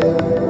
together.